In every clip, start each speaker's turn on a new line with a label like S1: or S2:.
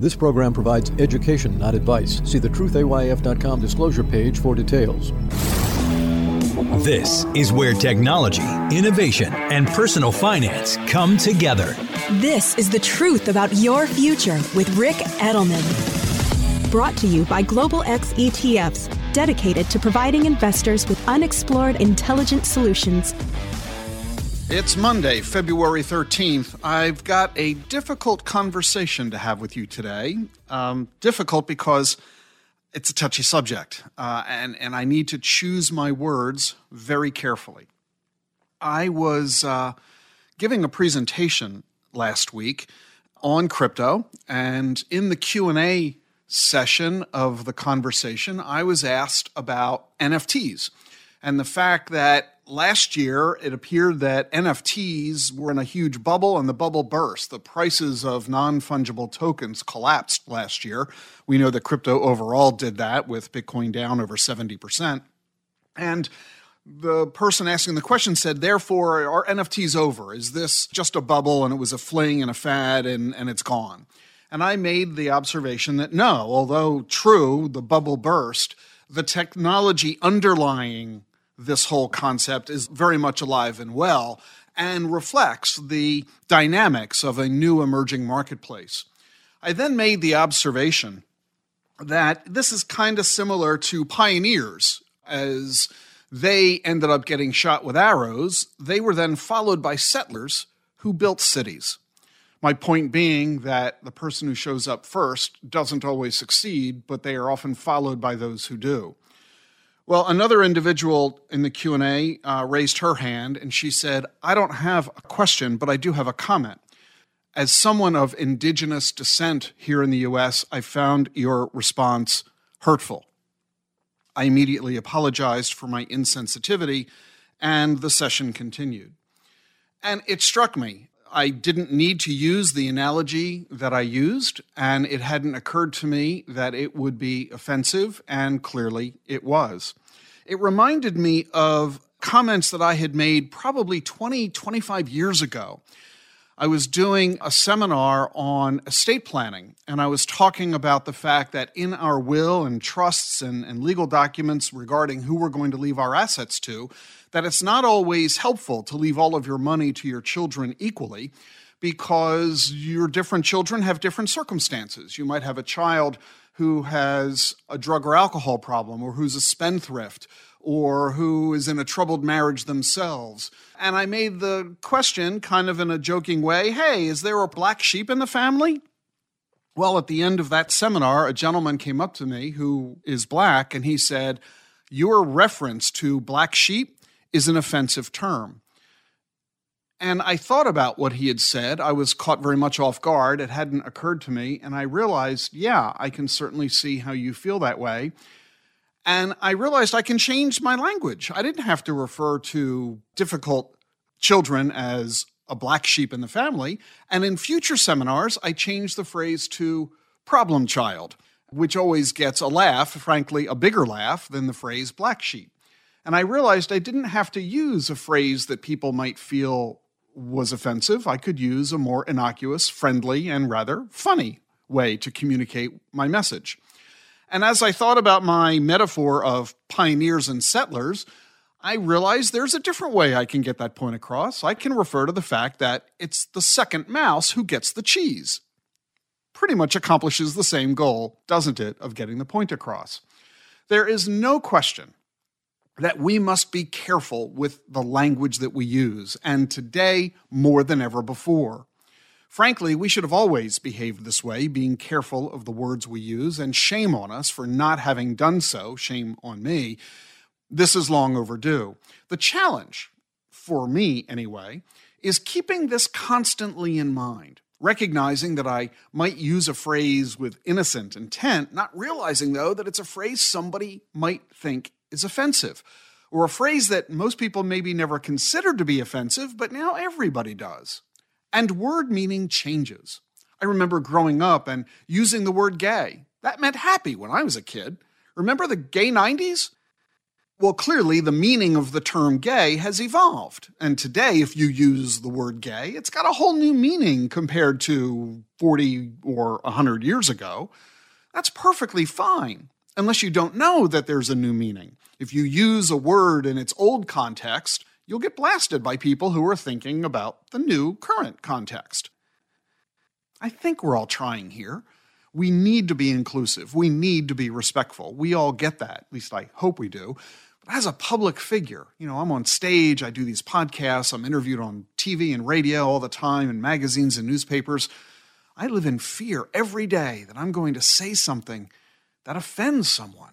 S1: This program provides education, not advice. See the truthayf.com disclosure page for details.
S2: This is where technology, innovation, and personal finance come together.
S3: This is the truth about your future with Ric Edelman. Brought to you by Global X ETFs, dedicated to providing investors with unexplored intelligent solutions
S4: it's Monday, February 13th. I've got a difficult conversation to have with you today. Um, difficult because it's a touchy subject, uh, and, and I need to choose my words very carefully. I was uh, giving a presentation last week on crypto, and in the Q&A session of the conversation, I was asked about NFTs and the fact that last year it appeared that NFTs were in a huge bubble and the bubble burst. The prices of non fungible tokens collapsed last year. We know that crypto overall did that with Bitcoin down over 70%. And the person asking the question said, therefore, are NFTs over? Is this just a bubble and it was a fling and a fad and, and it's gone? And I made the observation that no, although true, the bubble burst, the technology underlying this whole concept is very much alive and well and reflects the dynamics of a new emerging marketplace. I then made the observation that this is kind of similar to pioneers as they ended up getting shot with arrows. They were then followed by settlers who built cities. My point being that the person who shows up first doesn't always succeed, but they are often followed by those who do. Well, another individual in the Q&A uh, raised her hand and she said, "I don't have a question, but I do have a comment. As someone of indigenous descent here in the US, I found your response hurtful. I immediately apologized for my insensitivity and the session continued. And it struck me. I didn't need to use the analogy that I used, and it hadn't occurred to me that it would be offensive, and clearly it was it reminded me of comments that I had made probably 20, 25 years ago. I was doing a seminar on estate planning, and I was talking about the fact that in our will and trusts and, and, legal documents regarding who we're going to leave our assets to, that it's not always helpful to leave all of your money to your children equally because your different children have different circumstances. You might have a child who has a drug or alcohol problem or who's a spendthrift or who is in a troubled marriage themselves. And I made the question kind of in a joking way hey, is there a black sheep in the family? Well, at the end of that seminar, a gentleman came up to me who is black and he said, Your reference to black sheep is an offensive term. And I thought about what he had said. I was caught very much off guard. It hadn't occurred to me. And I realized, yeah, I can certainly see how you feel that way. And I realized I can change my language. I didn't have to refer to difficult children as a black sheep in the family. And in future seminars, I changed the phrase to problem child, which always gets a laugh, frankly, a bigger laugh than the phrase black sheep. And I realized I didn't have to use a phrase that people might feel was offensive, I could use a more innocuous, friendly, and rather funny way to communicate my message. And as I thought about my metaphor of pioneers and settlers, I realized there's a different way I can get that point across. I can refer to the fact that it's the second mouse who gets the cheese. Pretty much accomplishes the same goal, doesn't it, of getting the point across. There is no question that we must be careful with the language that we use, and today more than ever before. Frankly, we should have always behaved this way, being careful of the words we use, and shame on us for not having done so, shame on me. This is long overdue. The challenge, for me anyway, is keeping this constantly in mind recognizing that I might use a phrase with innocent intent, not realizing, though, that it's a phrase somebody might think is offensive, or a phrase that most people maybe never considered to be offensive, but now everybody does. And word meaning changes. I remember growing up and using the word gay. That meant happy when I was a kid. Remember the gay 90s? Well, clearly, the meaning of the term gay has evolved. And today, if you use the word gay, it's got a whole new meaning compared to 40 or 100 years ago. That's perfectly fine, unless you don't know that there's a new meaning. If you use a word in its old context, you'll get blasted by people who are thinking about the new current context. I think we're all trying here. We need to be inclusive. We need to be respectful. We all get that. At least I hope we do But as a public figure, you know, I'm on stage, I do these podcasts, I'm interviewed on TV and radio all the time, and magazines and newspapers. I live in fear every day that I'm going to say something that offends someone.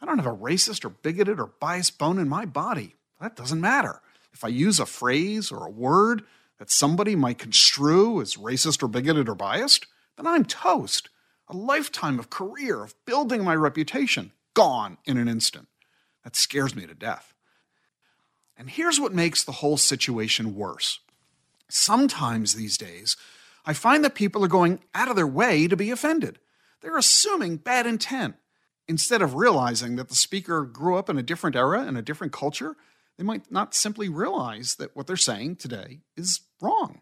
S4: I don't have a racist or bigoted or biased bone in my body. That doesn't matter. If I use a phrase or a word that somebody might construe as racist or bigoted or biased, then I'm toast. A lifetime of career, of building my reputation, gone in an instant. That scares me to death. And here's what makes the whole situation worse. Sometimes these days, I find that people are going out of their way to be offended. They're assuming bad intent. Instead of realizing that the speaker grew up in a different era and a different culture, they might not simply realize that what they're saying today is wrong.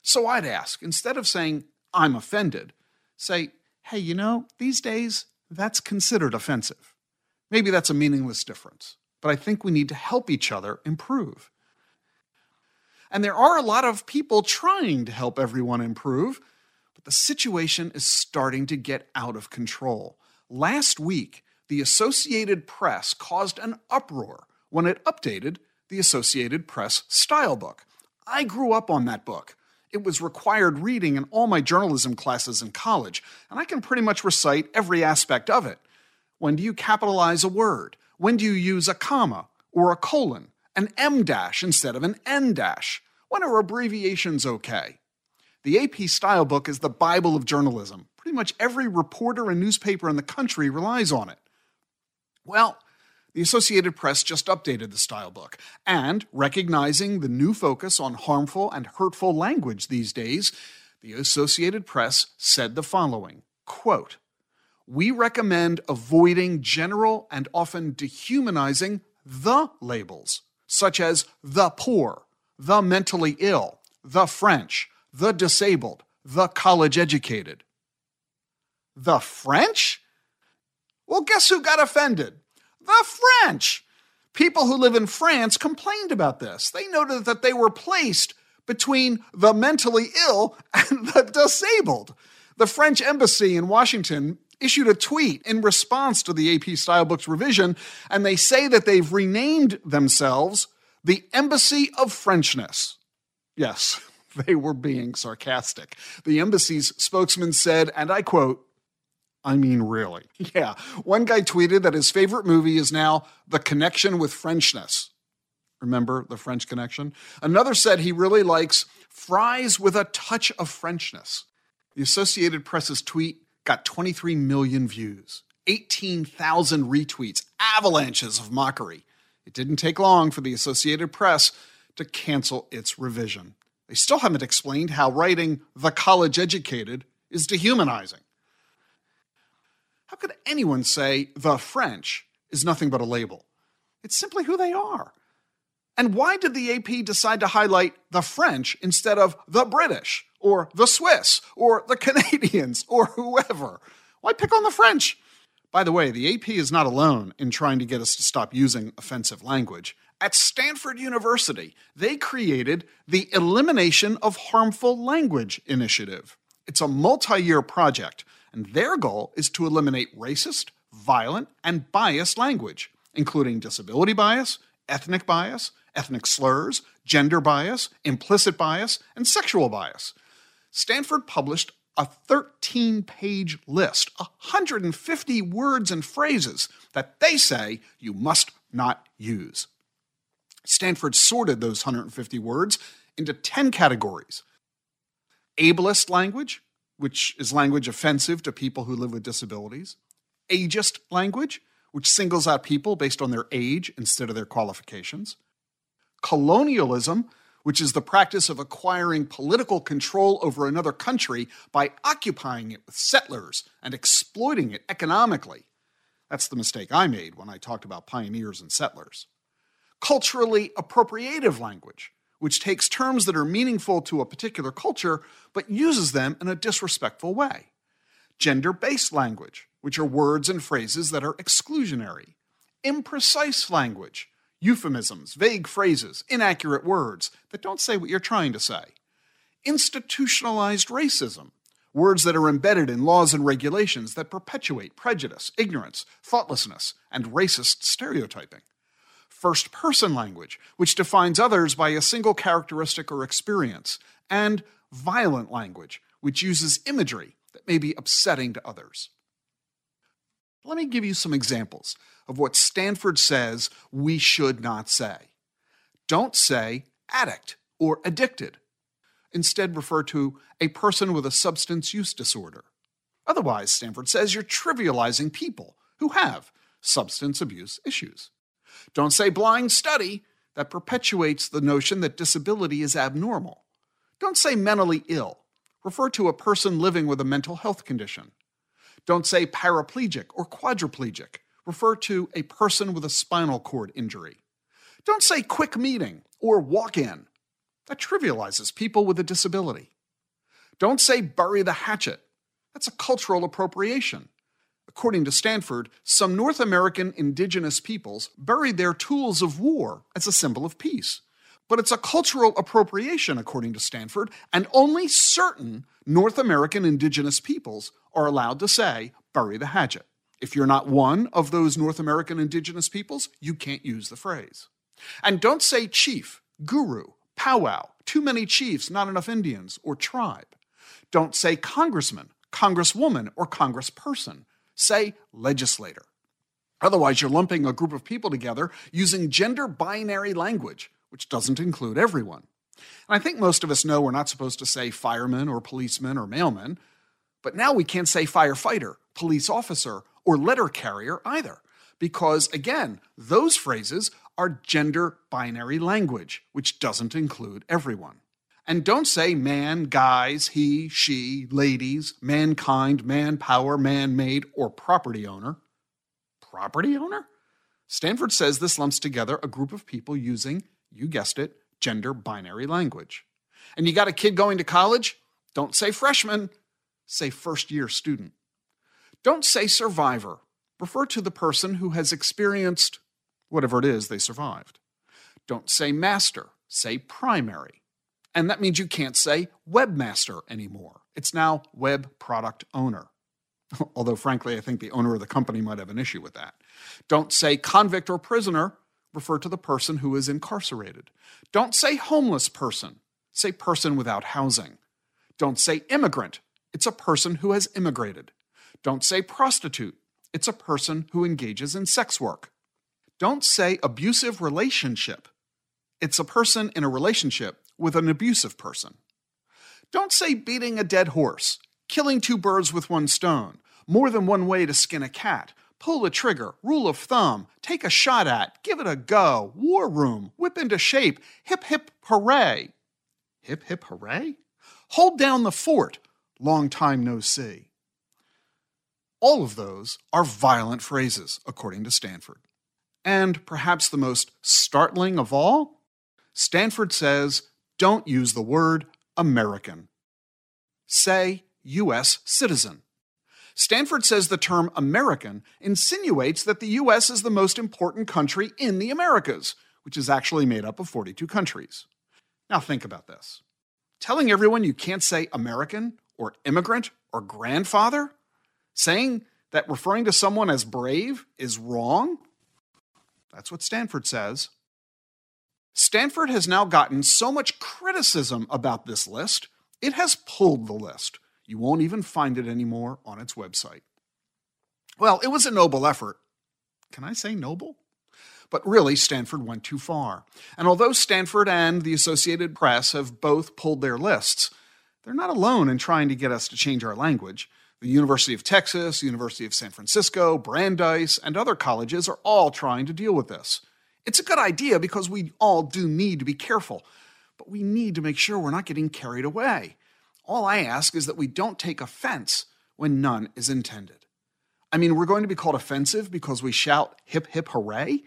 S4: So I'd ask, instead of saying, I'm offended, say, hey, you know, these days, that's considered offensive. Maybe that's a meaningless difference, but I think we need to help each other improve. And there are a lot of people trying to help everyone improve, but the situation is starting to get out of control. Last week, the Associated Press caused an uproar when it updated the Associated Press style book. I grew up on that book. It was required reading in all my journalism classes in college, and I can pretty much recite every aspect of it. When do you capitalize a word? When do you use a comma or a colon, an M dash instead of an N dash? When are abbreviations okay? The AP Style Book is the Bible of journalism. Pretty much every reporter and newspaper in the country relies on it. Well, the Associated Press just updated the style book, and recognizing the new focus on harmful and hurtful language these days, the Associated Press said the following quote, we recommend avoiding general and often dehumanizing the labels, such as the poor, the mentally ill, the French, the disabled, the college educated. The French? Well, guess who got offended? The French! People who live in France complained about this. They noted that they were placed between the mentally ill and the disabled. The French embassy in Washington issued a tweet in response to the AP Stylebook's revision, and they say that they've renamed themselves the Embassy of Frenchness. Yes, they were being sarcastic. The embassy's spokesman said, and I quote, I mean, really. Yeah. One guy tweeted that his favorite movie is now The Connection with Frenchness. Remember the French connection? Another said he really likes fries with a touch of Frenchness. The Associated Press's tweet got 23 million views, 18,000 retweets, avalanches of mockery. It didn't take long for the Associated Press to cancel its revision. They still haven't explained how writing the college educated is dehumanizing. How could anyone say the French is nothing but a label? It's simply who they are. And why did the AP decide to highlight the French instead of the British? or the Swiss or the Canadians or whoever. Why pick on the French? By the way, the AP is not alone in trying to get us to stop using offensive language. At Stanford University, they created the Elimination of Harmful Language Initiative. It's a multi year project, and their goal is to eliminate racist, violent, and biased language, including disability bias, ethnic bias, ethnic slurs, gender bias, implicit bias, and sexual bias. Stanford published a 13 page list, 150 words and phrases that they say you must not use. Stanford sorted those 150 words into 10 categories ableist language, which is language offensive to people who live with disabilities, ageist language, which singles out people based on their age instead of their qualifications, colonialism, which is the practice of acquiring political control over another country by occupying it with settlers and exploiting it economically. That's the mistake I made when I talked about pioneers and settlers. Culturally appropriative language, which takes terms that are meaningful to a particular culture but uses them in a disrespectful way. Gender based language, which are words and phrases that are exclusionary. Imprecise language, euphemisms, vague phrases, inaccurate words that don't say what you're trying to say. Institutionalized racism, words that are embedded in laws and regulations that perpetuate prejudice, ignorance, thoughtlessness, and racist stereotyping. First person language, which defines others by a single characteristic or experience. And violent language, which uses imagery that may be upsetting to others. Let me give you some examples of what Stanford says we should not say. Don't say addict or addicted. Instead, refer to a person with a substance use disorder. Otherwise, Stanford says you're trivializing people who have substance abuse issues. Don't say blind study, that perpetuates the notion that disability is abnormal. Don't say mentally ill, refer to a person living with a mental health condition. Don't say paraplegic or quadriplegic. Refer to a person with a spinal cord injury. Don't say quick meeting or walk in. That trivializes people with a disability. Don't say bury the hatchet. That's a cultural appropriation. According to Stanford, some North American indigenous peoples buried their tools of war as a symbol of peace. But it's a cultural appropriation, according to Stanford, and only certain North American indigenous peoples are allowed to say, bury the hatchet. If you're not one of those North American indigenous peoples, you can't use the phrase. And don't say chief, guru, powwow, too many chiefs, not enough Indians, or tribe. Don't say congressman, congresswoman, or congressperson. Say legislator. Otherwise, you're lumping a group of people together using gender binary language, which doesn't include everyone. And I think most of us know we're not supposed to say fireman or policeman or mailman, but now we can't say firefighter, police officer, or letter carrier either, because again, those phrases are gender binary language, which doesn't include everyone. And don't say man, guys, he, she, ladies, mankind, manpower, man made, or property owner. Property owner? Stanford says this lumps together a group of people using you guessed it, gender binary language. And you got a kid going to college? Don't say freshman, say first year student. Don't say survivor. Refer to the person who has experienced whatever it is they survived. Don't say master, say primary. And that means you can't say webmaster anymore. It's now web product owner. Although, frankly, I think the owner of the company might have an issue with that. Don't say convict or prisoner refer to the person who is incarcerated. Don't say homeless person, say person without housing. Don't say immigrant, it's a person who has immigrated. Don't say prostitute, it's a person who engages in sex work. Don't say abusive relationship, it's a person in a relationship with an abusive person. Don't say beating a dead horse, killing two birds with one stone, more than one way to skin a cat, pull the trigger, rule of thumb, take a shot at, give it a go, war room, whip into shape, hip hip hooray. Hip hip hooray? Hold down the fort, long time no see. All of those are violent phrases, according to Stanford. And perhaps the most startling of all, Stanford says don't use the word American. Say U.S. citizen. Stanford says the term American insinuates that the US is the most important country in the Americas, which is actually made up of 42 countries. Now think about this. Telling everyone you can't say American or immigrant or grandfather? Saying that referring to someone as brave is wrong? That's what Stanford says. Stanford has now gotten so much criticism about this list, it has pulled the list you won't even find it anymore on its website. Well, it was a noble effort. Can I say noble? But really, Stanford went too far. And although Stanford and the Associated Press have both pulled their lists, they're not alone in trying to get us to change our language. The University of Texas, University of San Francisco, Brandeis, and other colleges are all trying to deal with this. It's a good idea because we all do need to be careful, but we need to make sure we're not getting carried away. All I ask is that we don't take offense when none is intended. I mean, we're going to be called offensive because we shout hip hip hooray?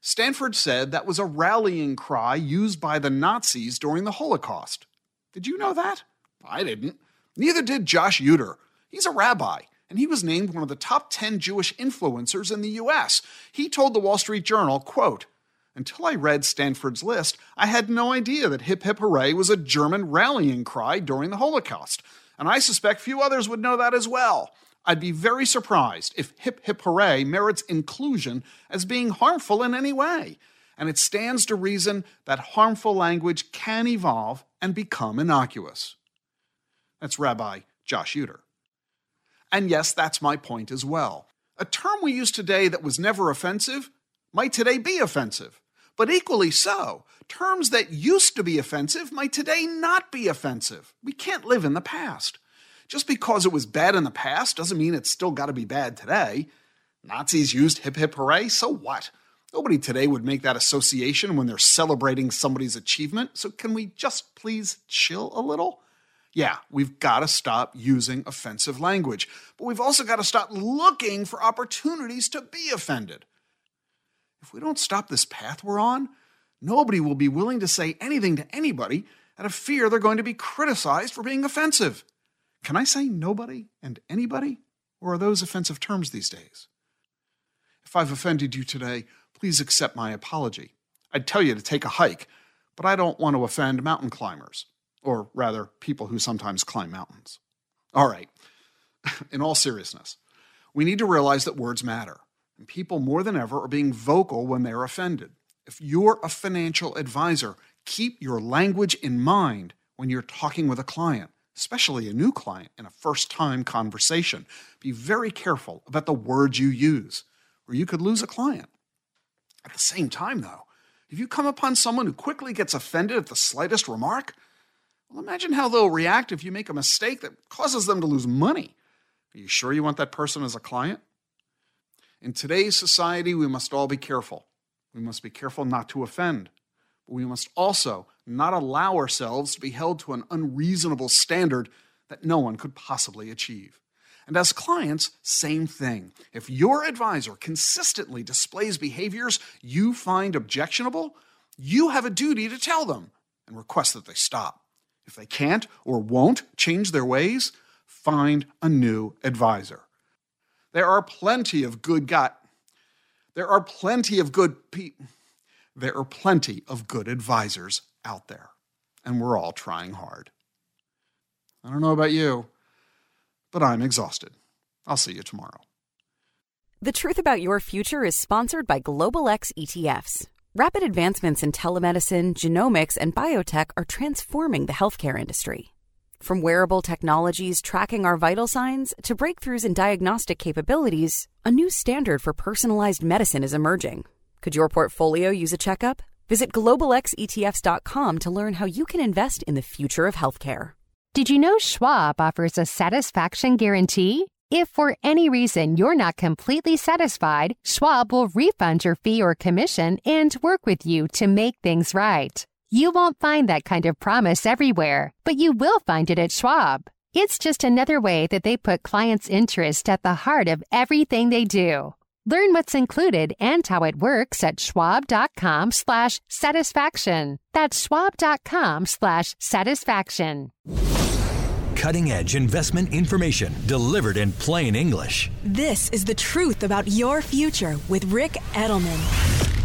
S4: Stanford said that was a rallying cry used by the Nazis during the Holocaust. Did you know that? I didn't. Neither did Josh Yuter. He's a rabbi, and he was named one of the top 10 Jewish influencers in the US. He told the Wall Street Journal, quote, until I read Stanford's list, I had no idea that Hip Hip Hooray was a German rallying cry during the Holocaust, and I suspect few others would know that as well. I'd be very surprised if Hip Hip Hooray merits inclusion as being harmful in any way. And it stands to reason that harmful language can evolve and become innocuous. That's Rabbi Josh Yuter. And yes, that's my point as well. A term we use today that was never offensive might today be offensive. But equally so, terms that used to be offensive might today not be offensive. We can't live in the past. Just because it was bad in the past doesn't mean it's still got to be bad today. Nazis used hip hip hooray, so what? Nobody today would make that association when they're celebrating somebody's achievement, so can we just please chill a little? Yeah, we've got to stop using offensive language, but we've also got to stop looking for opportunities to be offended. If we don't stop this path we're on, nobody will be willing to say anything to anybody out of fear they're going to be criticized for being offensive. Can I say nobody and anybody? Or are those offensive terms these days? If I've offended you today, please accept my apology. I'd tell you to take a hike, but I don't want to offend mountain climbers, or rather, people who sometimes climb mountains. All right, in all seriousness, we need to realize that words matter, and people more than ever are being vocal when they're offended. If you're a financial advisor, keep your language in mind when you're talking with a client especially a new client in a first time conversation. Be very careful about the words you use, or you could lose a client. At the same time, though, if you come upon someone who quickly gets offended at the slightest remark, well, imagine how they'll react if you make a mistake that causes them to lose money. Are you sure you want that person as a client? In today's society, we must all be careful. We must be careful not to offend. But we must also not allow ourselves to be held to an unreasonable standard that no one could possibly achieve. And as clients, same thing. If your advisor consistently displays behaviors you find objectionable, you have a duty to tell them and request that they stop. If they can't or won't change their ways, find a new advisor. There are plenty of good gut. There are plenty of good people. There are plenty of good advisors out there, and we're all trying hard. I don't know about you, but I'm exhausted. I'll see you tomorrow.
S5: The Truth About Your Future is sponsored by Global X ETFs. Rapid advancements in telemedicine, genomics, and biotech are transforming the healthcare industry. From wearable technologies tracking our vital signs to breakthroughs in diagnostic capabilities, a new standard for personalized medicine is emerging. Could your portfolio use a checkup? Visit globalxetfs.com to learn how you can invest in the future of healthcare.
S6: Did you know Schwab offers a satisfaction guarantee? If for any reason you're not completely satisfied, Schwab will refund your fee or commission and work with you to make things right. You won't find that kind of promise everywhere, but you will find it at Schwab. It's just another way that they put clients' interest at the heart of everything they do. Learn what's included and how it works at schwab.com slash satisfaction. That's schwab.com slash satisfaction.
S2: Cutting edge investment information delivered in plain English.
S3: This is the truth about your future with Ric Edelman.